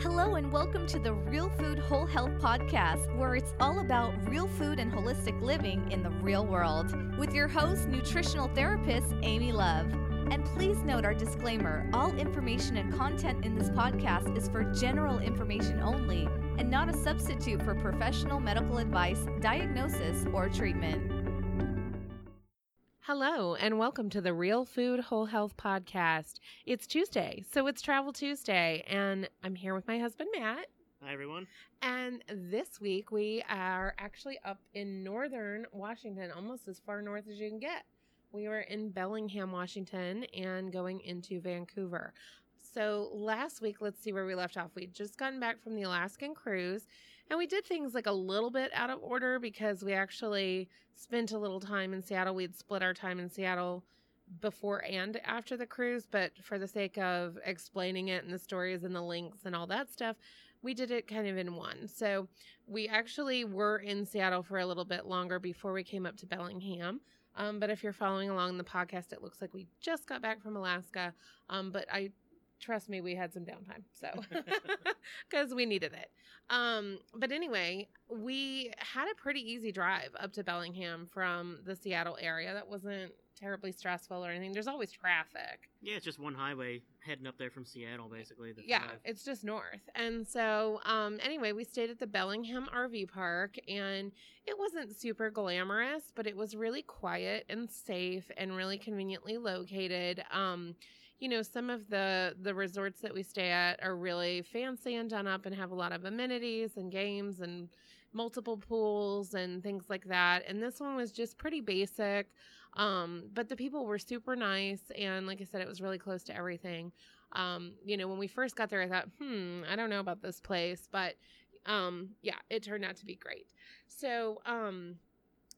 Hello, and welcome to the Real Food Whole Health Podcast, where it's all about real food and holistic living in the real world, with your host, nutritional therapist Amy Love. And please note our disclaimer all information and content in this podcast is for general information only and not a substitute for professional medical advice, diagnosis, or treatment. Hello, and welcome to the Real Food Whole Health Podcast. It's Tuesday, so it's Travel Tuesday, and I'm here with my husband, Matt. Hi, everyone. And this week we are actually up in northern Washington, almost as far north as you can get. We were in Bellingham, Washington, and going into Vancouver. So last week, let's see where we left off. We'd just gotten back from the Alaskan cruise, and we did things like a little bit out of order because we actually spent a little time in Seattle. We'd split our time in Seattle before and after the cruise, but for the sake of explaining it and the stories and the links and all that stuff, we did it kind of in one. So we actually were in Seattle for a little bit longer before we came up to Bellingham. Um, but if you're following along the podcast, it looks like we just got back from Alaska. Um, but I trust me, we had some downtime. So, because we needed it. Um, but anyway, we had a pretty easy drive up to Bellingham from the Seattle area. That wasn't terribly stressful or anything. There's always traffic. Yeah, it's just one highway heading up there from Seattle, basically. Yeah, it's just north. And so, um, anyway, we stayed at the Bellingham RV Park, and it wasn't super glamorous, but it was really quiet and safe and really conveniently located. Um, you know, some of the the resorts that we stay at are really fancy and done up and have a lot of amenities and games and multiple pools and things like that. And this one was just pretty basic. Um, but the people were super nice. And like I said, it was really close to everything. Um, you know, when we first got there, I thought, hmm, I don't know about this place. But um, yeah, it turned out to be great. So, um,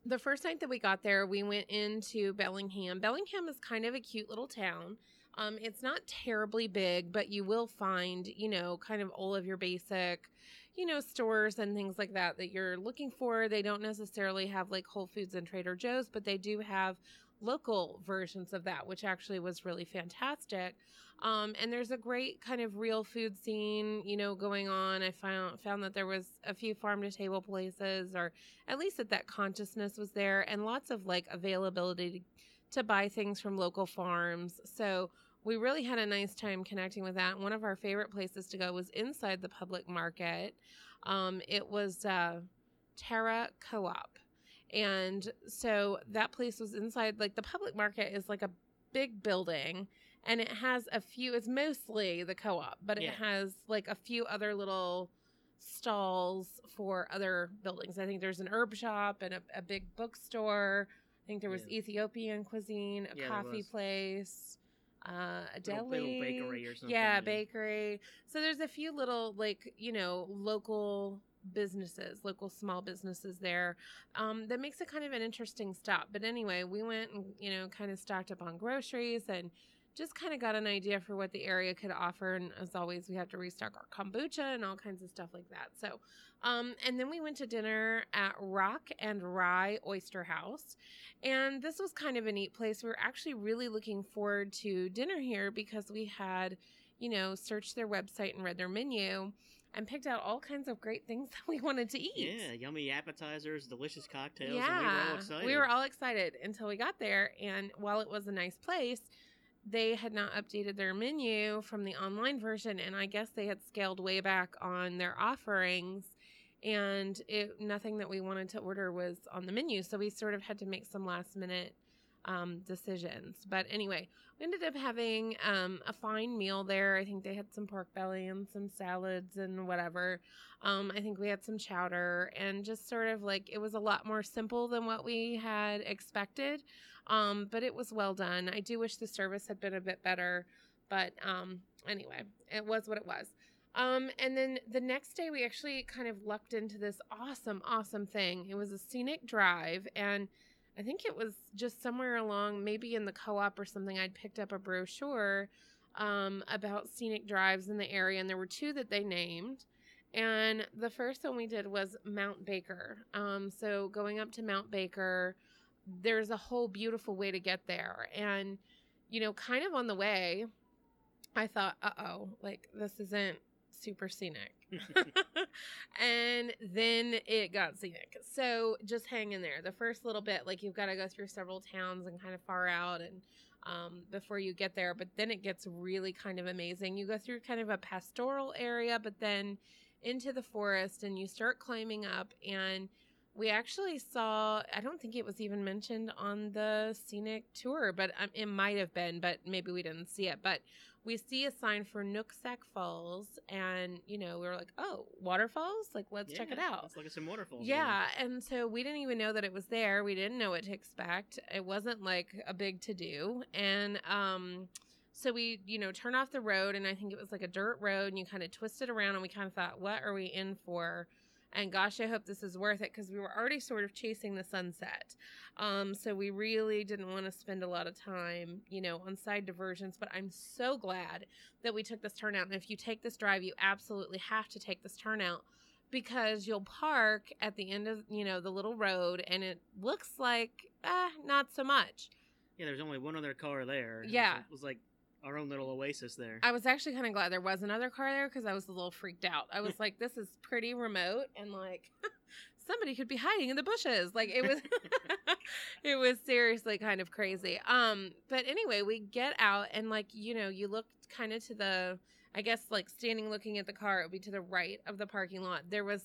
the first night that we got there, we went into Bellingham. Bellingham is kind of a cute little town. Um, it's not terribly big, but you will find, you know, kind of all of your basic, you know, stores and things like that that you're looking for. They don't necessarily have like Whole Foods and Trader Joe's, but they do have local versions of that, which actually was really fantastic. Um, and there's a great kind of real food scene, you know, going on. I found found that there was a few farm to table places, or at least that that consciousness was there, and lots of like availability to, to buy things from local farms. So we really had a nice time connecting with that. One of our favorite places to go was inside the public market. Um, it was uh, Terra Co-op. And so that place was inside, like the public market is like a big building and it has a few, it's mostly the co op, but it Yeah. has like a few other little stalls for other buildings. I think there's an herb shop and a, a big bookstore. I think there was Yeah. Ethiopian cuisine, a Yeah, coffee place, uh, a Little- deli, little bakery or something, Yeah, yeah. bakery. So there's a few little like you know local businesses, local small businesses there. Um, that makes it kind of an interesting stop. But anyway, we went and you know kind of stocked up on groceries and just kind of got an idea for what the area could offer. And as always, we have to restock our kombucha and all kinds of stuff like that. So, um, and then we went to dinner at Rock and Rye Oyster House. And this was kind of a neat place. We were actually really looking forward to dinner here because we had, you know, searched their website and read their menu and picked out all kinds of great things that we wanted to eat. Yeah, yummy appetizers, delicious cocktails. and we were all Yeah, excited. we were all excited until we got there. And while it was a nice place, they had not updated their menu from the online version, and I guess they had scaled way back on their offerings. And it nothing that we wanted to order was on the menu, so we sort of had to make some last minute um, decisions. But anyway, we ended up having um, a fine meal there. I think they had some pork belly and some salads and whatever. Um, I think we had some chowder and just sort of like it was a lot more simple than what we had expected. Um, but it was well done. I do wish the service had been a bit better. But um, anyway, it was what it was. Um, and then the next day, we actually kind of lucked into this awesome, awesome thing. It was a scenic drive, and I think it was just somewhere along, maybe in the co op or something, I'd picked up a brochure um, about scenic drives in the area, and there were two that they named. And the first one we did was Mount Baker. Um, so going up to Mount Baker, there's a whole beautiful way to get there. And, you know, kind of on the way, I thought, uh oh, like this isn't super scenic. and then it got scenic. So just hang in there. The first little bit, like you've got to go through several towns and kind of far out and um, before you get there. But then it gets really kind of amazing. You go through kind of a pastoral area, but then into the forest and you start climbing up and we actually saw i don't think it was even mentioned on the scenic tour but um, it might have been but maybe we didn't see it. But we see a sign for nooksack falls and you know we were like oh waterfalls? Like let's yeah, check it out. Let's look at some waterfalls. yeah and so we didn't even know that it was there. We didn't know what to expect. It wasn't like a big to do. And um so we you know turn off the road and i think it was like a dirt road and you kind of twisted around and we kind of thought what are we in for and gosh, I hope this is worth it because we were already sort of chasing the sunset. Um, so we really didn't want to spend a lot of time, you know, on side diversions. But I'm so glad that we took this turnout. And if you take this drive, you absolutely have to take this turnout because you'll park at the end of, you know, the little road and it looks like, eh, not so much. Yeah, there's only one other car there. Yeah. It was like our own little oasis there. I was actually kind of glad there was another car there because I was a little freaked out. I was like, this is pretty remote and like somebody could be hiding in the bushes. Like it was it was seriously kind of crazy. Um but anyway, we get out and like, you know, you look kind of to the I guess like standing looking at the car, it would be to the right of the parking lot. There was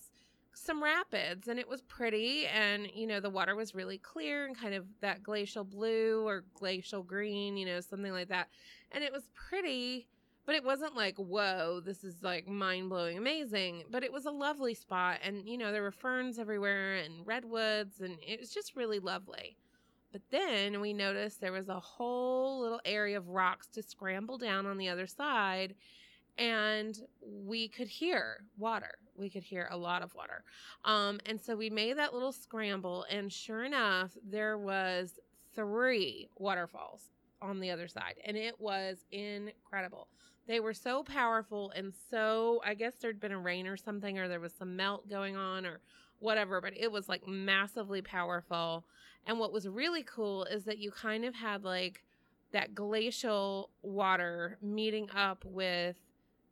some rapids and it was pretty and you know the water was really clear and kind of that glacial blue or glacial green you know something like that and it was pretty but it wasn't like whoa this is like mind-blowing amazing but it was a lovely spot and you know there were ferns everywhere and redwoods and it was just really lovely but then we noticed there was a whole little area of rocks to scramble down on the other side and we could hear water. We could hear a lot of water. Um, and so we made that little scramble, and sure enough, there was three waterfalls on the other side, and it was incredible. They were so powerful and so, I guess there'd been a rain or something, or there was some melt going on, or whatever, but it was like massively powerful. And what was really cool is that you kind of had like that glacial water meeting up with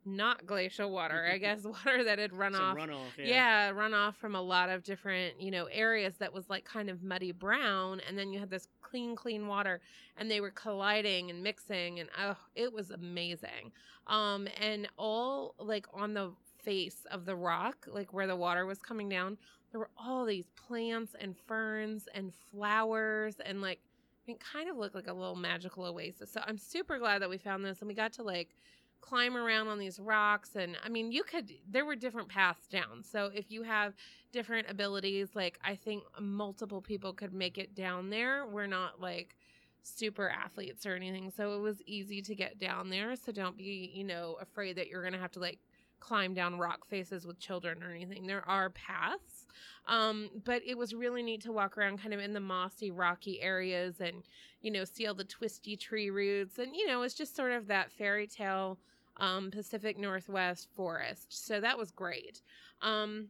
not glacial water, I guess water that had run Some off. runoff. Yeah. Yeah, run off from a lot of different, you know, areas that was like kind of muddy brown. And then you had this clean, clean water and they were colliding and mixing. And oh, it was amazing. Um, and all like on the face of the rock, like where the water was coming down, there were all these plants and ferns and flowers and like, it kind of looked like a little magical oasis. So I'm super glad that we found this and we got to like climb around on these rocks and i mean you could there were different paths down. So if you have different abilities like i think multiple people could make it down there. We're not like super athletes or anything so it was easy to get down there. So don't be you know afraid that you're gonna have to like climb down rock faces with children or anything. There are paths um, but it was really neat to walk around kind of in the mossy rocky areas and you know see all the twisty tree roots. And you know it's just sort of that fairy tale um, Pacific Northwest forest. So that was great. Um,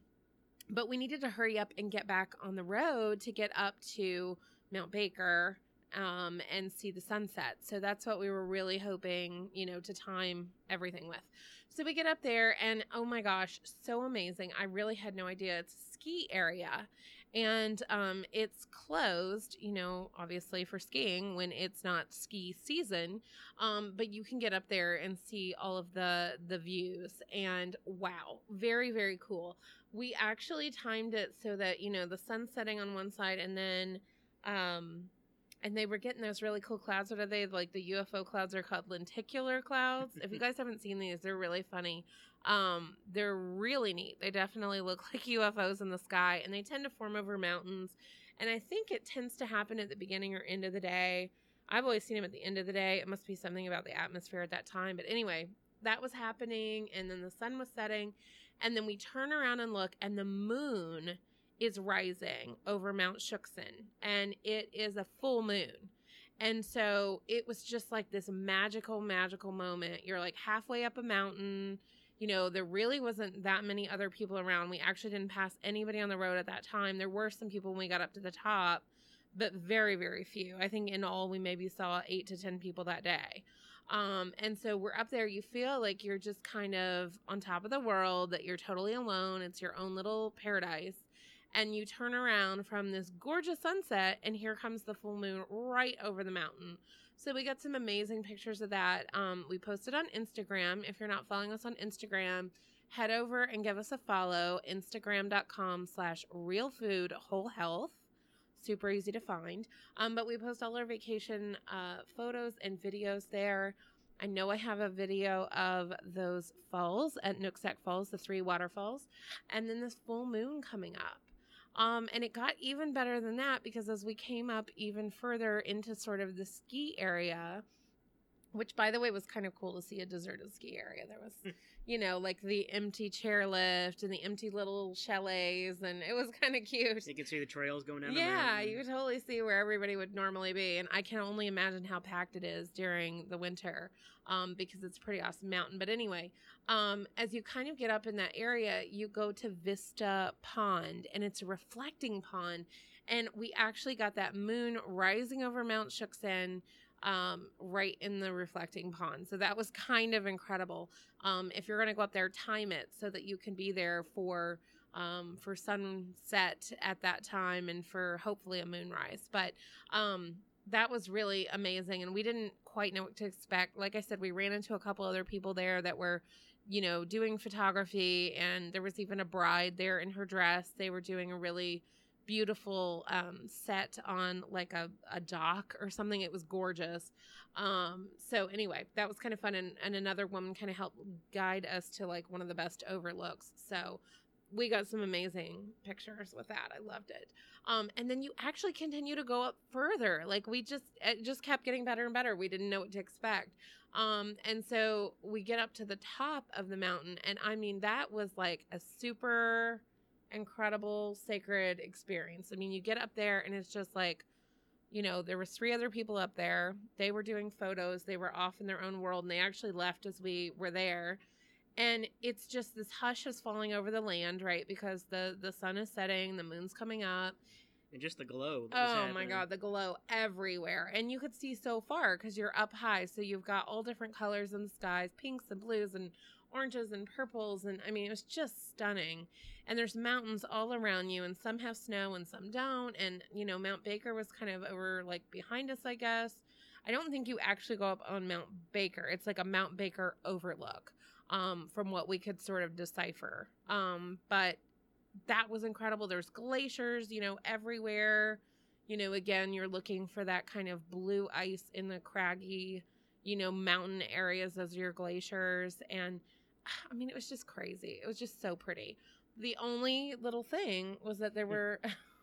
but we needed to hurry up and get back on the road to get up to Mount Baker um, and see the sunset. So that's what we were really hoping, you know, to time everything with. So we get up there, and oh my gosh, so amazing. I really had no idea. It's a ski area and um, it's closed you know obviously for skiing when it's not ski season um, but you can get up there and see all of the the views and wow very very cool. We actually timed it so that you know the sun setting on one side and then um and they were getting those really cool clouds. What are they? Like the UFO clouds are called lenticular clouds. if you guys haven't seen these, they're really funny. Um, they're really neat. They definitely look like UFOs in the sky, and they tend to form over mountains. And I think it tends to happen at the beginning or end of the day. I've always seen them at the end of the day. It must be something about the atmosphere at that time. But anyway, that was happening, and then the sun was setting, and then we turn around and look, and the moon is rising over Mount Shuksan, and it is a full moon. And so it was just like this magical, magical moment. You're like halfway up a mountain you know, there really wasn't that many other people around. We actually didn't pass anybody on the road at that time. There were some people when we got up to the top, but very, very few. I think in all, we maybe saw eight to 10 people that day. Um, and so we're up there. You feel like you're just kind of on top of the world, that you're totally alone. It's your own little paradise. And you turn around from this gorgeous sunset, and here comes the full moon right over the mountain. So we got some amazing pictures of that. Um, we posted on Instagram. If you're not following us on Instagram, head over and give us a follow. Instagram.com slash real food whole health super easy to find. Um, but we post all our vacation uh, photos and videos there. I know I have a video of those falls at Nooksack Falls, the three waterfalls, and then this full moon coming up. Um, and it got even better than that because as we came up even further into sort of the ski area, which by the way was kind of cool to see a deserted ski area. There was you know, like the empty chairlift and the empty little chalets, and it was kind of cute. You could see the trails going down. Yeah, you could totally see where everybody would normally be, and I can only imagine how packed it is during the winter, um, because it's a pretty awesome mountain. But anyway, um, as you kind of get up in that area, you go to Vista Pond, and it's a reflecting pond, and we actually got that moon rising over Mount Shuksan um, right in the reflecting pond. So that was kind of incredible. Um, if you're going to go up there, time it so that you can be there for um, for sunset at that time and for hopefully a moonrise. But um, that was really amazing, and we didn't quite know what to expect. Like I said, we ran into a couple other people there that were you know doing photography and there was even a bride there in her dress they were doing a really beautiful um, set on like a, a dock or something. It was gorgeous. Um, so anyway, that was kind of fun. And, and another woman kind of helped guide us to like one of the best overlooks. So we got some amazing pictures with that. I loved it. Um, and then you actually continue to go up further. Like we just, it just kept getting better and better. We didn't know what to expect. Um, and so we get up to the top of the mountain. And I mean, that was like a super, incredible sacred experience. I mean, you get up there and it's just like, you know, there was three other people up there. They were doing photos. They were off in their own world and they actually left as we were there. And it's just this hush is falling over the land, right? Because the the sun is setting, the moon's coming up. And just the glow. oh my god, the glow everywhere. And you could see so far because you're up high. So you've got all different colors in the skies, pinks and blues and oranges and purples. And I mean, it was just stunning. And there's mountains all around you and some have snow and some don't and you know mount baker was kind of over like behind us i guess. I don't think you actually go up on mount baker. It's like a mount baker overlook um, from what we could sort of decipher. Um, but that was incredible. There's glaciers you know everywhere. You know again you're looking for that kind of blue ice in the craggy you know mountain areas as your glaciers and I mean, it was just crazy. It was just so pretty. The only little thing was that there mm. were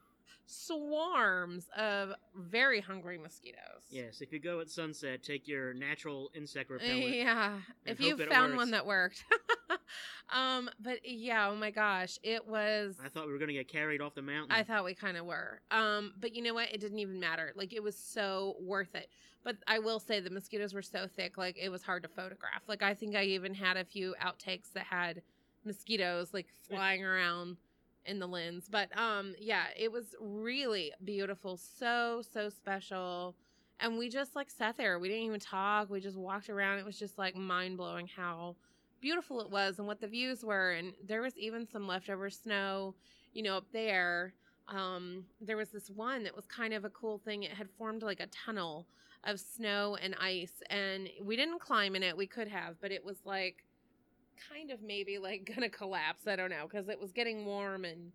swarms of very hungry mosquitoes. Yes, if you go at sunset, take your natural insect repellent. Yeah, if you found one that worked. um, but yeah, oh my gosh, it was. I thought we were gonna get carried off the mountain. I thought we kind of were. Um, but you know what? It didn't even matter. Like it was so worth it. But I will say the mosquitoes were so thick, like it was hard to photograph. Like I think I even had a few outtakes that had mosquitoes like flying around in the lens. But um yeah, it was really beautiful. So so special. And we just like sat there. We didn't even talk. We just walked around. It was just like mind-blowing how beautiful it was and what the views were and there was even some leftover snow, you know, up there. Um there was this one that was kind of a cool thing. It had formed like a tunnel of snow and ice and we didn't climb in it. We could have, but it was like kind of maybe like gonna collapse. I don't know because it was getting warm and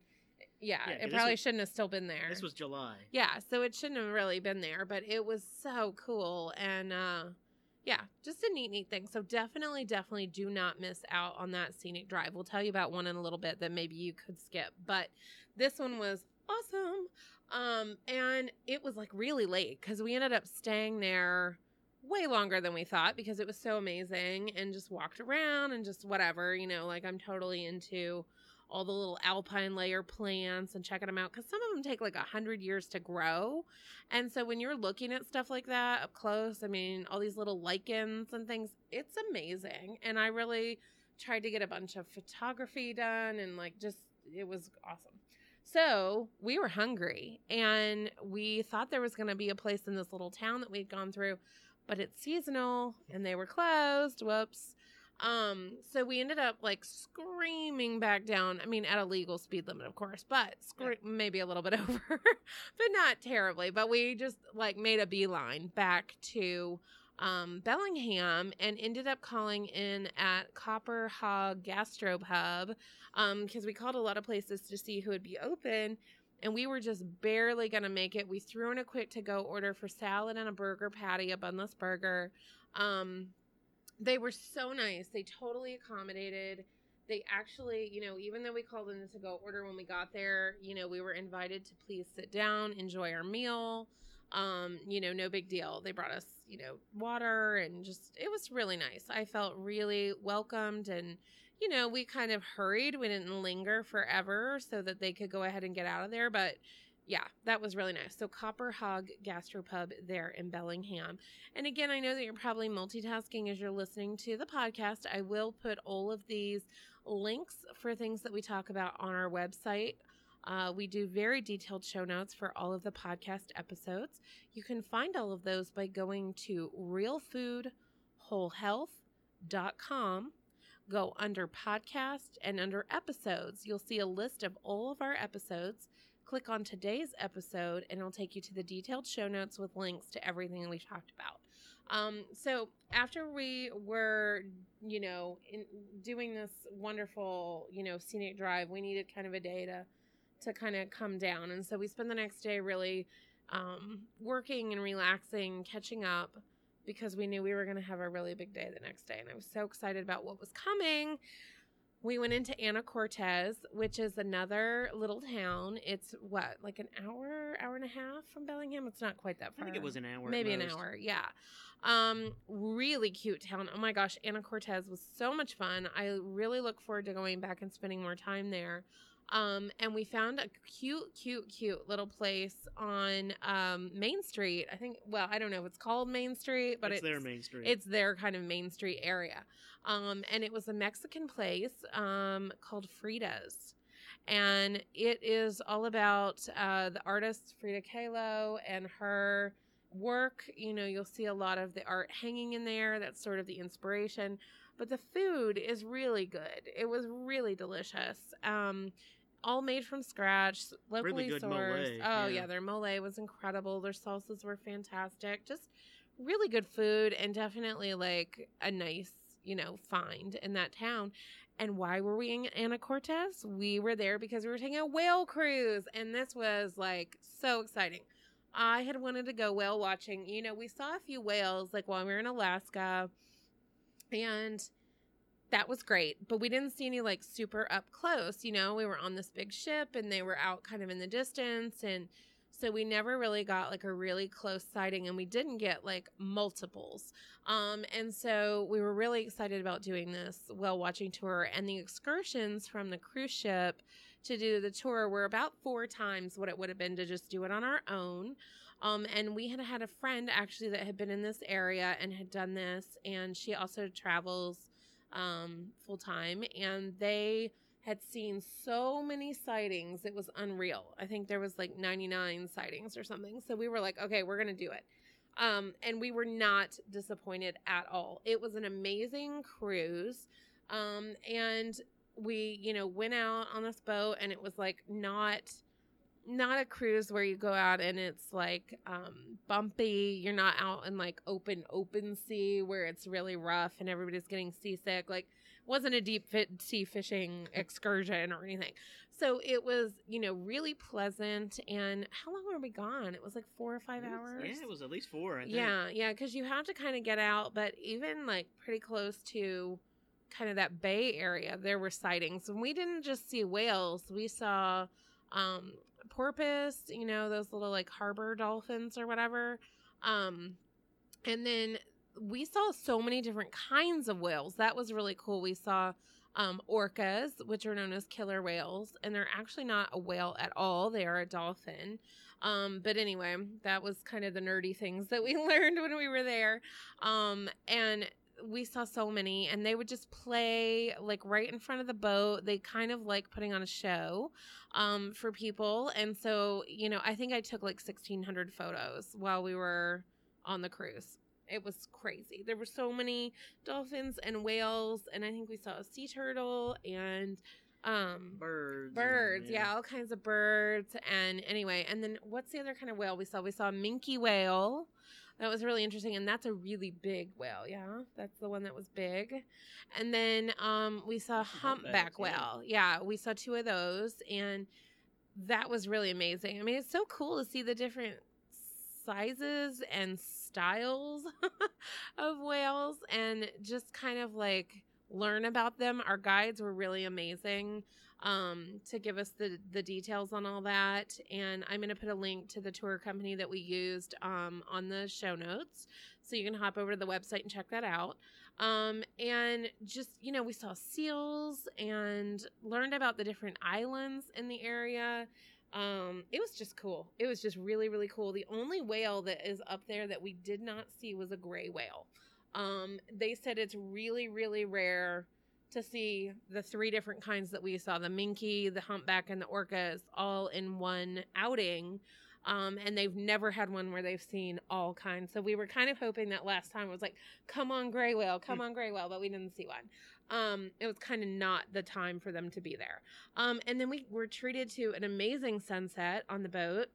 yeah, yeah it probably was, shouldn't have still been there. This was July. Yeah, so it shouldn't have really been there, but it was so cool and uh yeah, just a neat, neat thing. So definitely, definitely do not miss out on that scenic drive. We'll tell you about one in a little bit that maybe you could skip, but this one was awesome. Um, and it was like really late because we ended up staying there way longer than we thought because it was so amazing and just walked around and just whatever, you know, like I'm totally into all the little alpine layer plants and checking them out because some of them take like a hundred years to grow. And so when you're looking at stuff like that up close, I mean, all these little lichens and things, it's amazing. And I really tried to get a bunch of photography done and like just, it was awesome. So we were hungry and we thought there was going to be a place in this little town that we'd gone through but it's seasonal and they were closed. Whoops. Um, so we ended up like screaming back down. I mean, at a legal speed limit, of course, but scre- maybe a little bit over, but not terribly. But we just like made a beeline back to um, Bellingham and ended up calling in at Copper Hog Gastropub because um, we called a lot of places to see who would be open. And we were just barely going to make it. We threw in a quick to go order for salad and a burger patty, a bunless burger. Um, they were so nice. They totally accommodated. They actually, you know, even though we called in to go order when we got there, you know, we were invited to please sit down, enjoy our meal. Um, you know, no big deal. They brought us, you know, water and just it was really nice. I felt really welcomed and you know, we kind of hurried. We didn't linger forever so that they could go ahead and get out of there, but yeah, that was really nice. So Copper Hog Gastropub there in Bellingham. And again, I know that you're probably multitasking as you're listening to the podcast. I will put all of these links for things that we talk about on our website. Uh, we do very detailed show notes for all of the podcast episodes. You can find all of those by going to realfoodwholehealth.com. Go under podcast and under episodes. You'll see a list of all of our episodes click on today's episode and it'll take you to the detailed show notes with links to everything we talked about. Um, so after we were, you know, in, doing this wonderful, you know, scenic drive, we needed kind of a day to to kind of come down, and so we spent the next day really um, working and relaxing, catching up, because we knew we were going to have a really big day the next day, and I was so excited about what was coming we went into Anacortes, which is another little town. It's what, like an hour, hour and a half from Bellingham? It's not quite that far. I think it was an hour. Maybe an hour, yeah. Um, really cute town. Oh my gosh, Anacortes was so much fun. I really look forward to going back and spending more time there. Um, and we found a cute, cute, cute little place on um, Main Street. I think, well, I don't know if it's called Main Street, but it's, it's their Main Street. It's their kind of Main Street area. Um, and it was a Mexican place um, called Frida's. And it is all about uh, the artist Frida Kahlo and her work. You know, you'll see a lot of the art hanging in there. That's sort of the inspiration. But the food is really good. It was really delicious. Um, all made from scratch, locally really sourced. Mole, oh yeah. yeah, their mole was incredible. Their salsas were fantastic. Just really good food and definitely like a nice, you know, find in that town. And why were we in Anacortes? We were there because we were taking a whale cruise, and this was like so exciting. I had wanted to go whale watching. You know, we saw a few whales like while we were in Alaska, and that was great, but we didn't see any like super up close. You know, we were on this big ship and they were out kind of in the distance. And so we never really got like a really close sighting and we didn't get like multiples. Um, and so we were really excited about doing this whale watching tour and the excursions from the cruise ship to do the tour were about four times what it would have been to just do it on our own. Um, and we had had a friend actually that had been in this area and had done this, and she also travels um, full time, and they had seen so many sightings. It was unreal. I think there was like 99 sightings or something. So we were like, okay, we're going to do it. Um, and we were not disappointed at all. It was an amazing cruise. Um, and we, you know, went out on this boat and it was like not not a cruise where you go out and it's like um bumpy. You're not out in like open open sea where it's really rough and everybody's getting seasick. Like wasn't a deep fit sea fishing excursion or anything. So it was you know really pleasant. And how long were we gone? It was like four or five hours? Yeah, it was at least four. Yeah yeah because you have to kind of get out but even like pretty close to kind of that bay area there were sightings. And we didn't just see whales. We saw um porpoise, you know, those little like harbor dolphins or whatever. Um, and then we saw so many different kinds of whales. That was really cool. We saw um, orcas, which are known as killer whales, and they're actually not a whale at all. They are a dolphin. Um, but anyway, that was kind of the nerdy things that we learned when we were there. Um, and we saw so many and they would just play like right in front of the boat. They kind of like putting on a show um, for people. And so you know i think i took like 1600 photos while we were on the cruise. It was crazy. There were so many dolphins and whales, and I think we saw a sea turtle and um Birds. and- birds. yeah all kinds of birds. And anyway and then what's the other kind of whale we saw? We saw a minke whale that was really interesting and that's a really big whale yeah? That's the one that was big. And then um we saw Some humpback humpbacks, yeah. whale. Yeah we saw two of those and that was really amazing. I mean it's so cool to see the different sizes and styles of whales and just kind of like learn about them. Our guides were really amazing um, to give us the the details on all that, and I'm going to put a link to the tour company that we used um, on the show notes, so you can hop over to the website and check that out. Um, and just you know, we saw seals and learned about the different islands in the area. Um, it was just cool. It was just really, really cool. The only whale that is up there that we did not see was a gray whale. Um, they said it's really, really rare to see the three different kinds that we saw the minke, the humpback, and the orcas all in one outing. Um, and they've never had one where they've seen all kinds. So we were kind of hoping that last time it was like, come on, gray whale, come on, gray whale, but we didn't see one. Um, it was kind of not the time for them to be there. Um, and then we were treated to an amazing sunset on the boat.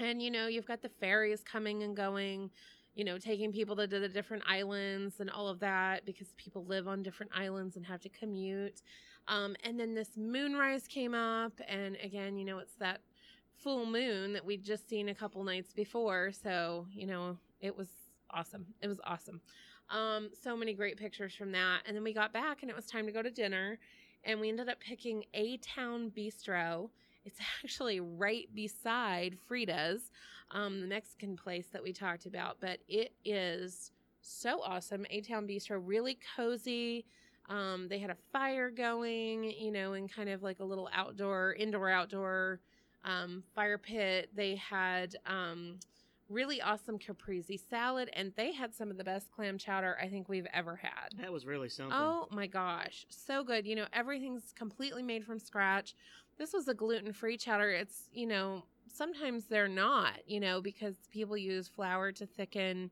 And, you know, you've got the ferries coming and going you know, taking people to the different islands and all of that because people live on different islands and have to commute. Um, and then this moonrise came up, and again, you know, it's that full moon that we'd just seen a couple nights before. So, you know, it was awesome. It was awesome. Um, so many great pictures from that. And then we got back, and it was time to go to dinner, and we ended up picking A Town Bistro. It's actually right beside Frida's um, the Mexican place that we talked about, but it is so awesome. A Town Bistro, really cozy. Um, they had a fire going, you know, and kind of like a little outdoor, indoor, outdoor um, fire pit. They had um, really awesome caprese salad, and they had some of the best clam chowder I think we've ever had. That was really something. Oh my gosh, so good. You know, everything's completely made from scratch. This was a gluten free chowder. It's, you know, sometimes they're not, you know, because people use flour to thicken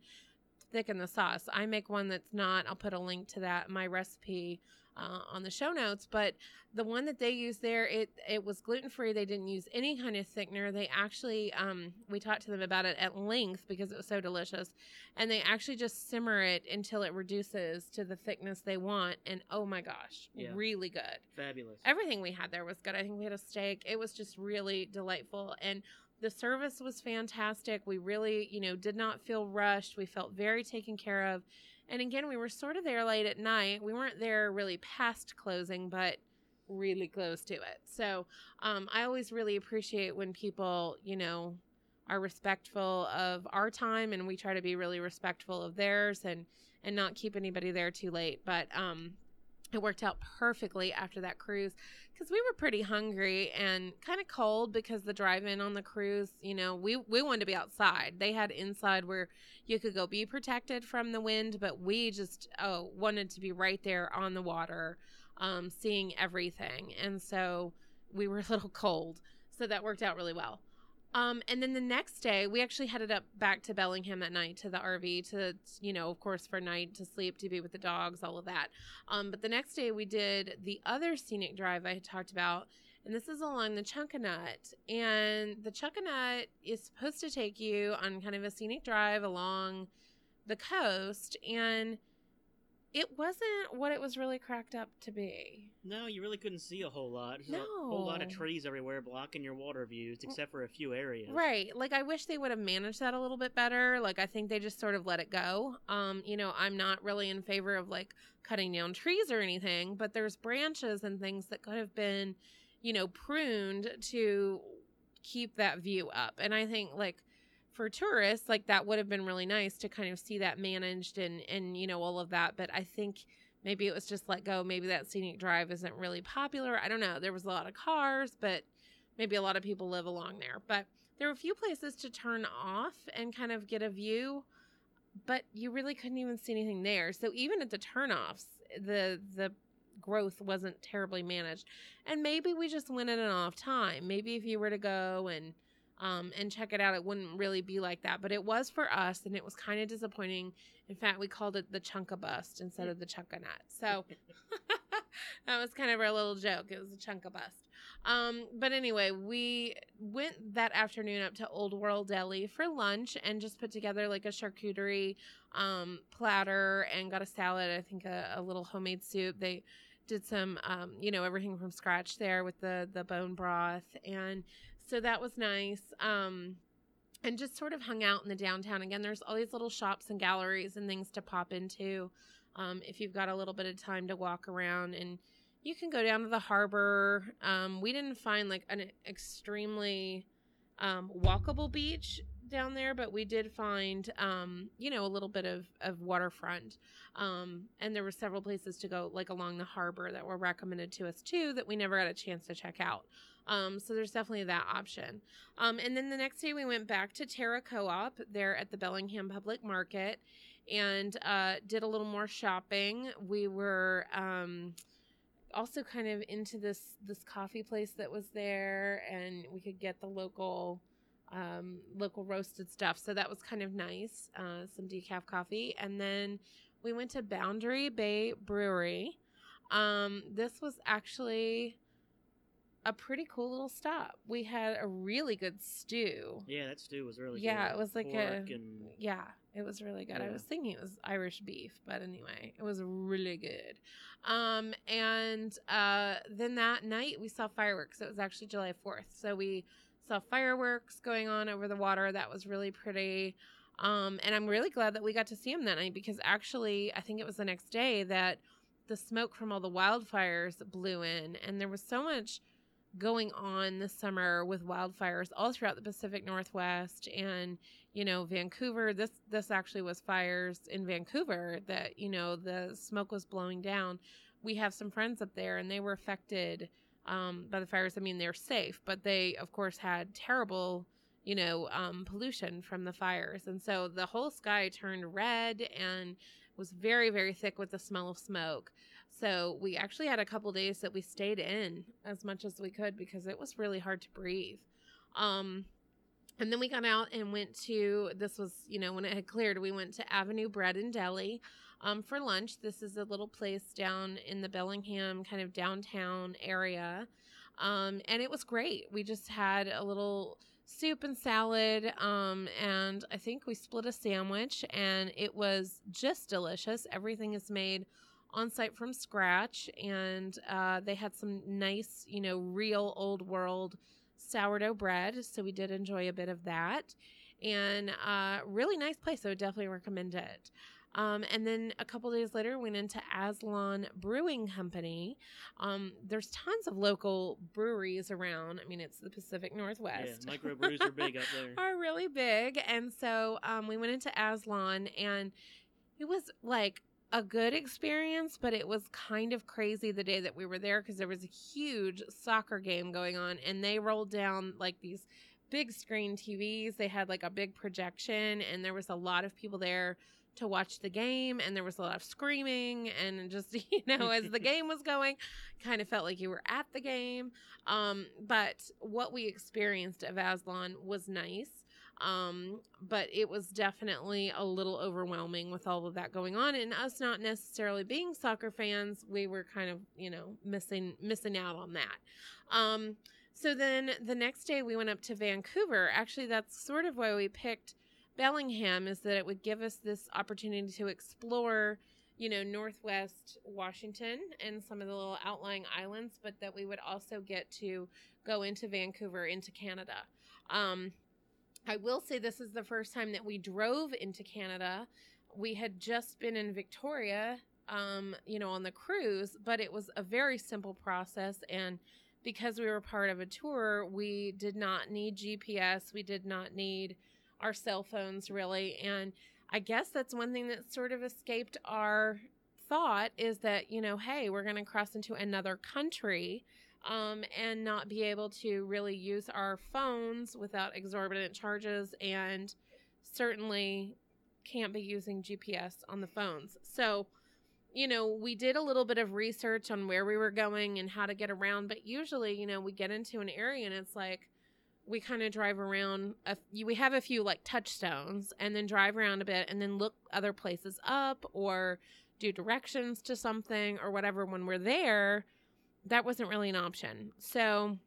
thicken the sauce. I make one that's not. I'll put a link to that my recipe uh, on the show notes. But the one that they used there, it it was gluten free. They didn't use any kind of thickener. They actually, um, we talked to them about it at length because it was so delicious, and they actually just simmer it until it reduces to the thickness they want. And oh my gosh, Yeah. really good Fabulous. everything we had there was good. I think we had a steak. It was just really delightful and the service was fantastic. We really, you know, did not feel rushed. We felt very taken care of. And again, we were sort of there late at night. We weren't there really past closing, but really close to it. So, um, I always really appreciate when people, you know, are respectful of our time and we try to be really respectful of theirs and and not keep anybody there too late. But um it worked out perfectly after that cruise because we were pretty hungry and kind of cold because the drive-in on the cruise you know we we wanted to be outside. They had inside where you could go be protected from the wind but we just oh wanted to be right there on the water um, seeing everything. And so we were a little cold. So that worked out really well um, and then the next day, we actually headed up back to Bellingham that night to the RV to, you know, of course, for night to sleep, to be with the dogs, all of that. Um, but the next day, we did the other scenic drive I had talked about, and this is along the Chunkanut. And the Chunkanut is supposed to take you on kind of a scenic drive along the coast, and it wasn't what it was really cracked up to be. No, you really couldn't see a whole lot. There's a whole lot of trees everywhere blocking your water views, except for a few areas. Right. Like I wish they would have managed that a little bit better. Like I think they just sort of let it go. Um, you know, I'm not really in favor of like cutting down trees or anything, but there's branches and things that could have been, you know, pruned to keep that view up. And I think like for tourists, like that would have been really nice to kind of see that managed and and you know all of that, but I think maybe it was just let go. Maybe that scenic drive isn't really popular. I don't know. There was a lot of cars, but maybe a lot of people live along there. But there were a few places to turn off and kind of get a view, but you really couldn't even see anything there. So even at the turnoffs, the the growth wasn't terribly managed. And maybe we just went at an off time. Maybe if you were to go and um, and check it out. It wouldn't really be like that, but it was for us, and it was kind of disappointing. In fact, we called it the Chunka Bust instead of the Chunka Nut. So that was kind of our little joke. It was a Chunka Bust. Um, but anyway, we went that afternoon up to Old World Deli for lunch and just put together like a charcuterie um, platter and got a salad. I think a, a little homemade soup. They did some, um, you know, everything from scratch there with the the bone broth and so that was nice. Um, and just sort of hung out in the downtown. Again, there's all these little shops and galleries and things to pop into um, if you've got a little bit of time to walk around. And you can go down to the harbor. Um, we didn't find like an extremely um, walkable beach down there, but we did find, um, you know, a little bit of, of waterfront. Um, and there were several places to go, like along the harbor, that were recommended to us too, that we never got a chance to check out. Um, so there's definitely that option. Um, and then the next day we went back to Terra Co-op there at the Bellingham Public Market and uh, did a little more shopping. We were um, also kind of into this this coffee place that was there, and we could get the local um, local roasted stuff. So that was kind of nice. Uh, some decaf coffee, and then we went to Boundary Bay Brewery. Um, this was actually a pretty cool little stop. We had a really good stew. Yeah, that stew was really good. yeah, good. it was like Pork a and yeah, it was really good. I was thinking it was Irish beef, but anyway, it was really good. Um, and uh, then that night we saw fireworks. It was actually July Fourth, so we saw fireworks going on over the water. That was really pretty. Um, and I'm really glad that we got to see them that night because actually, I think it was the next day that the smoke from all the wildfires blew in, and there was so much going on this summer with wildfires all throughout the Pacific Northwest and you know Vancouver this this actually was fires in Vancouver that you know the smoke was blowing down we have some friends up there and they were affected um, by the fires I mean they're safe but they of course had terrible you know um, pollution from the fires. And so the whole sky turned red and was very very thick with the smell of smoke. So we actually had a couple days that we stayed in as much as we could because it was really hard to breathe. Um, and then we got out and went to this was you know when it had cleared we went to Avenue Bread and Deli um, for lunch. This is a little place down in the Bellingham kind of downtown area, um, and it was great. We just had a little soup and salad um, and I think we split a sandwich and it was just delicious. Everything is made on site from scratch and uh, they had some nice you know real old world sourdough bread so we did enjoy a bit of that and uh, really nice place i would definitely recommend it um, and then a couple days later went into Aslan Brewing Company. Um, there's tons of local breweries around. I mean, it's the Pacific Northwest. yeah, microbrews are big up there. are really big. And so um, we went into Aslan and it was like a good experience, but it was kind of crazy the day that we were there because there was a huge soccer game going on and they rolled down like these big screen TVs. They had like a big projection and there was a lot of people there to watch the game and there was a lot of screaming and just you know as the game was going kind of felt like you were at the game. Um but what we experienced of Aslan was nice um but it was definitely a little overwhelming with all of that going on and us not necessarily being soccer fans we were kind of you know missing missing out on that. Um so then the next day we went up to Vancouver. Actually that's sort of why we picked Bellingham is that it would give us this opportunity to explore you know northwest Washington and some of the little outlying islands but that we would also get to go into Vancouver into Canada um I will say this is the first time that we drove into Canada. We had just been in Victoria, um, you know, on the cruise, but it was a very simple process. And because we were part of a tour, we did not need GPS. We did not need our cell phones really. And I guess that's one thing that sort of escaped our thought is that, you know, hey, we're going to cross into another country um, and not be able to really use our phones without exorbitant charges and certainly can't be using GPS on the phones. So, you know, we did a little bit of research on where we were going and how to get around, but usually, you know, we get into an area and it's like, we kind of drive around. A, we have a few like touchstones, and then drive around a bit, and then look other places up or do directions to something or whatever. When we're there, that wasn't really an option. So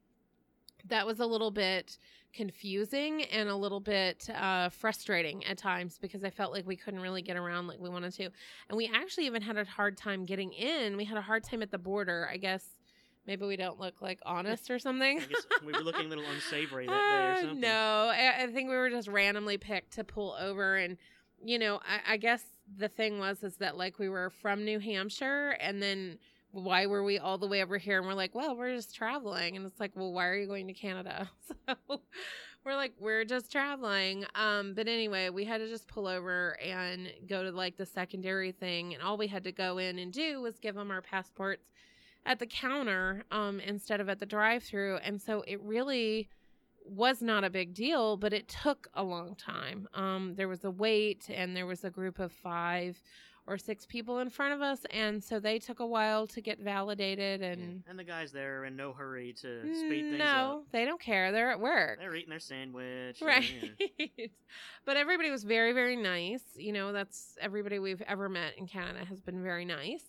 that was a little bit confusing and a little bit uh, frustrating at times because I felt like we couldn't really get around like we wanted to. And we actually even had a hard time getting in. We had a hard time at the border. I guess maybe we don't look like honest or something. I guess we were looking a little unsavory that day or Uh, something. no, I, I think we were just randomly picked to pull over, and you know, I, I guess the thing was is that like we were from New Hampshire, and then why were we all the way over here? And we're like, well, we're just traveling, and it's like, well, why are you going to Canada? So we're like, we're just traveling. Um, but anyway, we had to just pull over and go to like the secondary thing, and all we had to go in and do was give them our passports at the counter um, instead of at the drive-through, and so it really was not a big deal, but it took a long time. Um, there was a wait, and there was a group of five or six people in front of us, and so they took a while to get validated. Yeah. And And the guys there are in no hurry to speed things no, up. they don't care. They're at work. They're eating their sandwich. and, Right. yeah. but everybody was very, very nice. You know, that's everybody we've ever met in Canada has been very nice.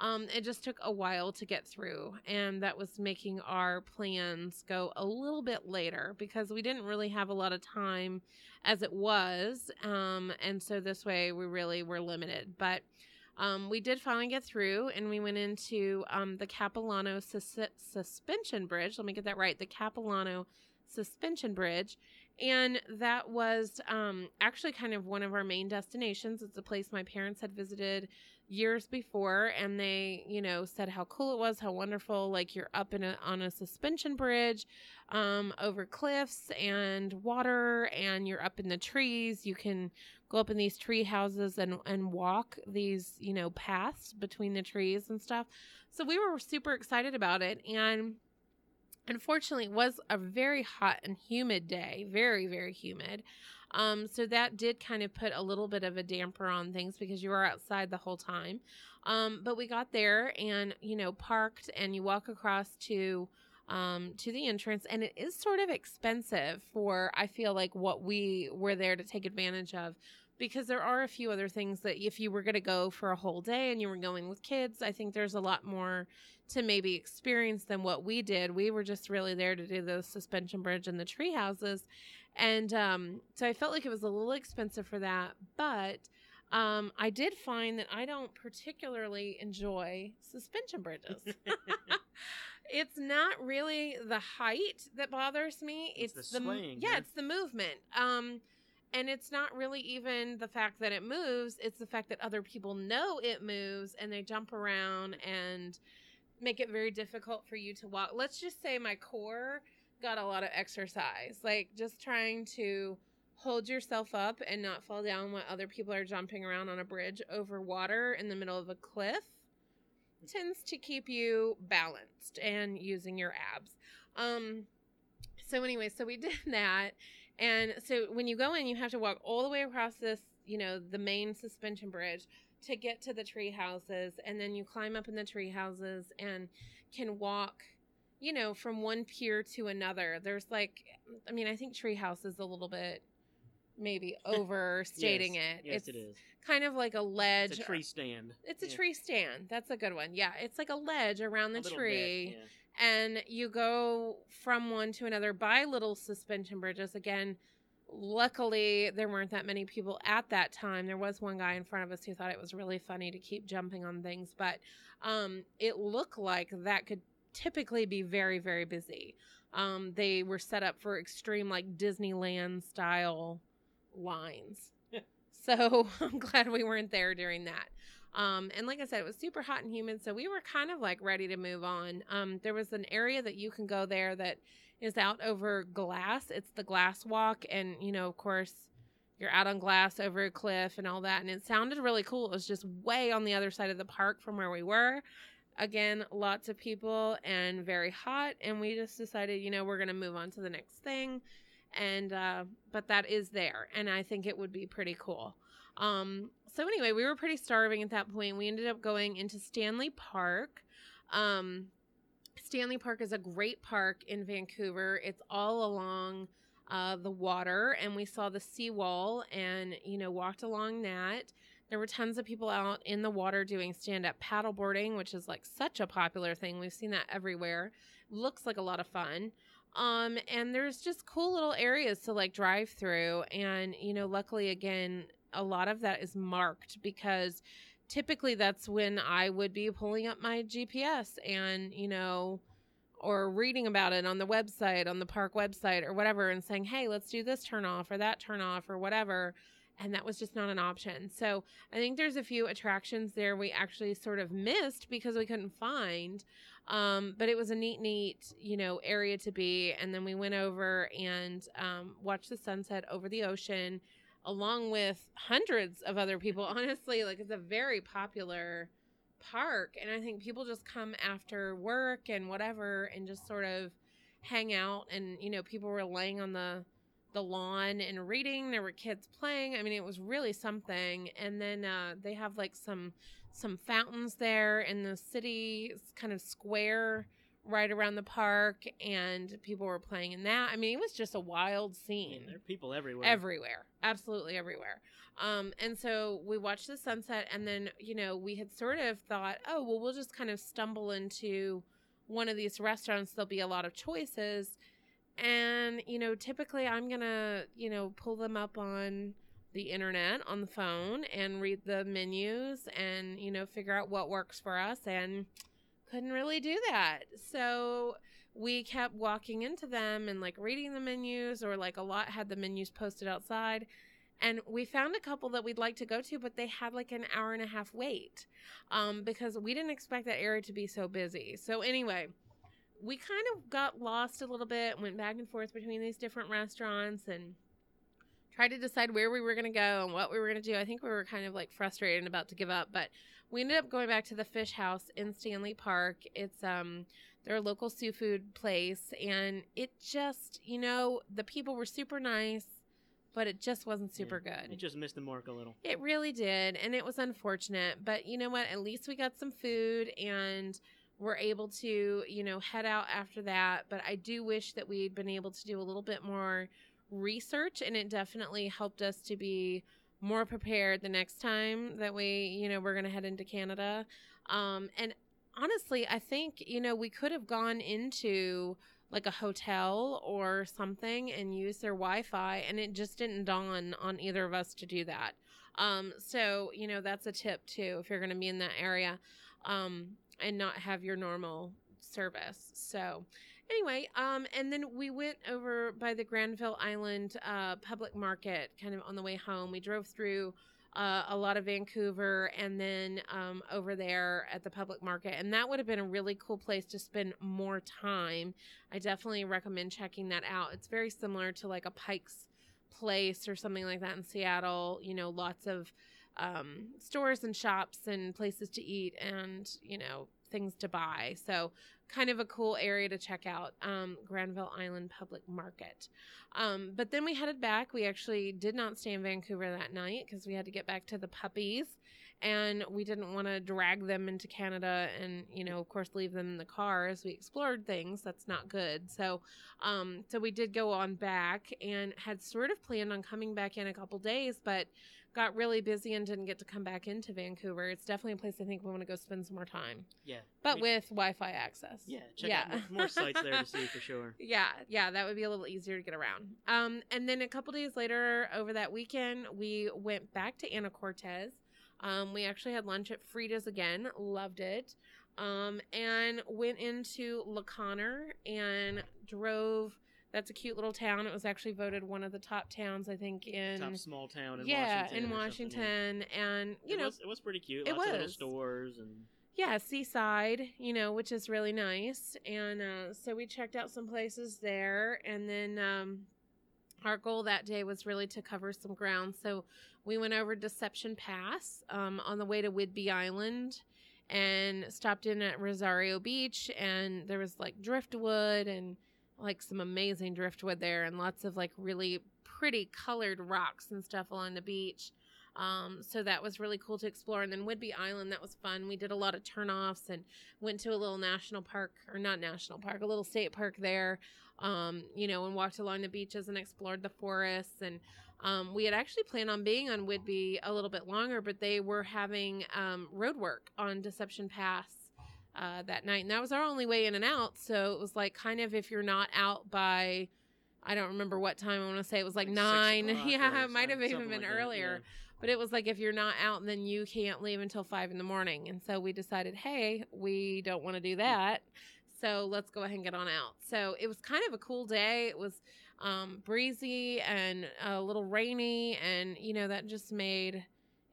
Um, it just took a while to get through, and that was making our plans go a little bit later because we didn't really have a lot of time as it was. Um, and so this way we really were limited. But um, we did finally get through, and we went into um, the Capilano sus- Suspension Bridge. Let me get that right. The Capilano Suspension Bridge. And that was um, actually kind of one of our main destinations. It's a place my parents had visited years before, and they, you know, said how cool it was, how wonderful. Like you're up in a on a suspension bridge, um, over cliffs and water, and you're up in the trees. You can go up in these tree houses and and walk these, you know, paths between the trees and stuff. So we were super excited about it, and unfortunately it was a very hot and humid day very very humid um, so that did kind of put a little bit of a damper on things because you were outside the whole time um, but we got there and you know parked and you walk across to um, to the entrance and it is sort of expensive for i feel like what we were there to take advantage of because there are a few other things that if you were going to go for a whole day and you were going with kids i think there's a lot more to maybe experience than what we did. We were just really there to do the suspension bridge and the tree houses. And um, so I felt like it was a little expensive for that. But um, I did find that I don't particularly enjoy suspension bridges. it's not really the height that bothers me. It's It's, the the, yeah, yeah. it's the movement. Um, and it's not really even the fact that it moves, it's the fact that other people know it moves and they jump around and make it very difficult for you to walk. Let's just say my core got a lot of exercise, like just trying to hold yourself up and not fall down while other people are jumping around on a bridge over water in the middle of a cliff tends to keep you balanced and using your abs. Um so anyway, so we did that and so when you go in you have to walk all the way across this, you know, the main suspension bridge to get to the tree houses and then you climb up in the tree houses and can walk you know from one pier to another there's like i mean i think tree house is a little bit maybe overstating yes. it Yes, it's it is. kind of like a ledge It's a tree stand. it's a Yeah. tree stand that's a good one yeah it's like a ledge around the tree bit, yeah. and you go from one to another by little suspension bridges again luckily there weren't that many people at that time there was one guy in front of us who thought it was really funny to keep jumping on things but um, it looked like that could typically be very very busy um, they were set up for extreme like disneyland style lines so i'm glad we weren't there during that um, and like I said, it was super hot and humid, so we were kind of like ready to move on. Um, there was an area that you can go there that is out over glass. It's the glass walk, and you know, of course, you're out on glass over a cliff and all that. And it sounded really cool. It was just way on the other side of the park from where we were. Again, lots of people and very hot, and we just decided, you know, we're gonna move on to the next thing. And uh, but that is there, and I think it would be pretty cool. Um, so anyway, we were pretty starving at that point. We ended up going into Stanley Park. Um, Stanley Park is a great park in Vancouver. It's all along uh, the water and we saw the seawall and, you know, walked along that. There were tons of people out in the water doing stand up paddleboarding, which is like such a popular thing. We've seen that everywhere. Looks like a lot of fun. Um, and there's just cool little areas to like drive through. And, you know, luckily, again, a lot of that is marked because typically that's when I would be pulling up my GPS and, you know, or reading about it on the website, on the park website or whatever, and saying, hey, let's do this turn off or that turn off or whatever. And that was just not an option. So I think there's a few attractions there we actually sort of missed because we couldn't find. Um, but it was a neat, neat, you know, area to be. And then we went over and um, watched the sunset over the ocean along with hundreds of other people. Honestly, like it's a very popular park. And I think people just come after work and whatever and just sort of hang out. And, you know, people were laying on the, the lawn and reading. There were kids playing. I mean, it was really something. And then uh, they have like some some fountains there in the city kind of square right around the park and people were playing in that. I mean, it was just a wild scene. there are people everywhere. Everywhere. Absolutely everywhere. Um, and so we watched the sunset and then, you know, we had sort of thought, oh, well, we'll just kind of stumble into one of these restaurants. There'll be a lot of choices. And, you know, typically I'm going to, you know, pull them up on the internet on the phone and read the menus and, you know, figure out what works for us. And, couldn't really do that. So we kept walking into them and like reading the menus, or like a lot had the menus posted outside. And we found a couple that we'd like to go to, but they had like an hour and a half wait um, because we didn't expect that area to be so busy. So, anyway, we kind of got lost a little bit, went back and forth between these different restaurants and tried to decide where we were going to go and what we were going to do. I think we were kind of like frustrated and about to give up, but we ended up going back to the fish house in Stanley Park. It's um their local seafood place and it just, you know, the people were super nice, but it just wasn't super yeah, good. It just missed the mark a little. It really did, and it was unfortunate, but you know what? At least we got some food and we're able to, you know, head out after that, but I do wish that we'd been able to do a little bit more research and it definitely helped us to be more prepared the next time that we, you know, we're going to head into Canada. Um, and honestly, I think, you know, we could have gone into like a hotel or something and used their Wi Fi, and it just didn't dawn on either of us to do that. Um, so, you know, that's a tip too if you're going to be in that area um, and not have your normal service. So, anyway, um, and then we went over by the Granville Island uh, public market kind of on the way home. We drove through uh, a lot of Vancouver and then um, over there at the public market. And that would have been a really cool place to spend more time. I definitely recommend checking that out. It's very similar to like a Pike's Place or something like that in Seattle. You know, lots of um, stores and shops and places to eat and, you know, things to buy. So kind of a cool area to check out, um, Granville Island Public Market. Um, but then we headed back. We actually did not stay in Vancouver that night because we had to get back to the puppies and we didn't want to drag them into Canada and you know of course leave them in the car as we explored things that's not good so um so we did go on back and had sort of planned on coming back in a couple days but got really busy and didn't get to come back into Vancouver. It's definitely a place I think we want to go spend some more time. Yeah. But we, with Wi-Fi access. Yeah. Check yeah. out more, more sites there to see for sure. Yeah. Yeah. That would be a little easier to get around. Um, and then a couple days later over that weekend, we went back to Anacortes. Um, we actually had lunch at Frida's again. Loved it. Um, and went into La Conner and drove that's a cute little town. It was actually voted one of the top towns, I think, in top small town in Washington. yeah, Washington. in Washington, and you it know, was, it was pretty cute. It Lots was of little stores and yeah, seaside, you know, which is really nice. And uh, so we checked out some places there, and then um, our goal that day was really to cover some ground. So we went over Deception Pass um, on the way to Whidbey Island and stopped in at Rosario Beach, and there was like driftwood and like some amazing driftwood there and lots of like really pretty colored rocks and stuff along the beach. Um, so that was really cool to explore. And then Whidbey Island, that was fun. We did a lot of turnoffs and went to a little national park, or not national park, a little state park there. Um, you know, and walked along the beaches and explored the forests. And um, we had actually planned on being on Whidbey a little bit longer, but they were having um, road work on Deception Pass uh, that night, and that was our only way in and out. So it was like kind of if you're not out by, I don't remember what time. I want to say it was like, Like nine. Yeah, it might have even been like that, earlier. But it was like if you're not out, then you can't leave until five in the morning. And so we decided, hey, we don't want to do that. So let's go ahead and get on out. So it was kind of a cool day. It was um, breezy and a little rainy, and you know that just made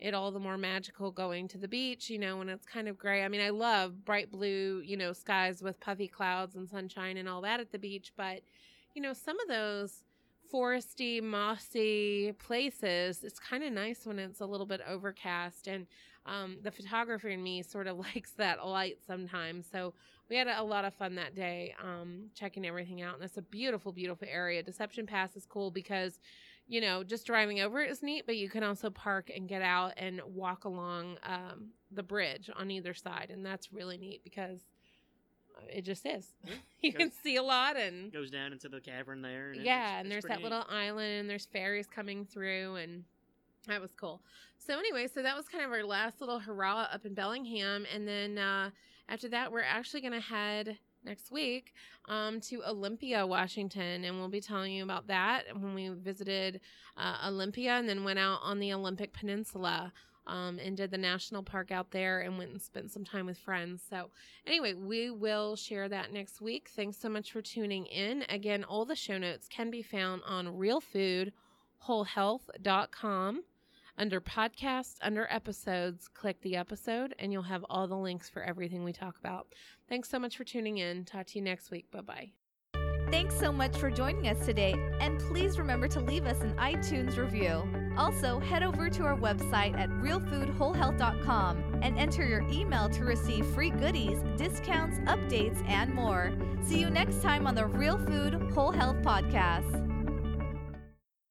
it all the more magical going to the beach. You know when it's kind of gray. I mean, I love bright blue, you know, skies with puffy clouds and sunshine and all that at the beach, but you know some of those foresty, mossy places, it's kind of nice when it's a little bit overcast. And um, the photographer in me sort of likes that light sometimes. So we had a, lot of fun that day um, checking everything out. And it's a beautiful, beautiful area. Deception Pass is cool because, you know, just driving over it is neat, but you can also park and get out and walk along um, the bridge on either side. And that's really neat because it just is. Yeah. you can see a lot and Goes down into the cavern there. And yeah, it's- and it's there's that neat. little island, and there's ferries coming through, and that was cool. So anyway, so that was kind of our last little hurrah up in Bellingham, and then uh, after that, we're actually going to head next week um, to Olympia, Washington, and we'll be telling you about that when we visited uh, Olympia, and then went out on the Olympic Peninsula. Um, and did the national park out there and went and spent some time with friends. So, anyway, we will share that next week. Thanks so much for tuning in. Again, all the show notes can be found on realfoodwholehealth.com. Under podcast, under episodes, click the episode and you'll have all the links for everything we talk about. Thanks so much for tuning in. Talk to you next week. Bye bye. Thanks so much for joining us today, and please remember to leave us an iTunes review. Also, head over to our website at realfoodwholehealth.com and enter your email to receive free goodies, discounts, updates, and more. See you next time on the Real Food Whole Health Podcast.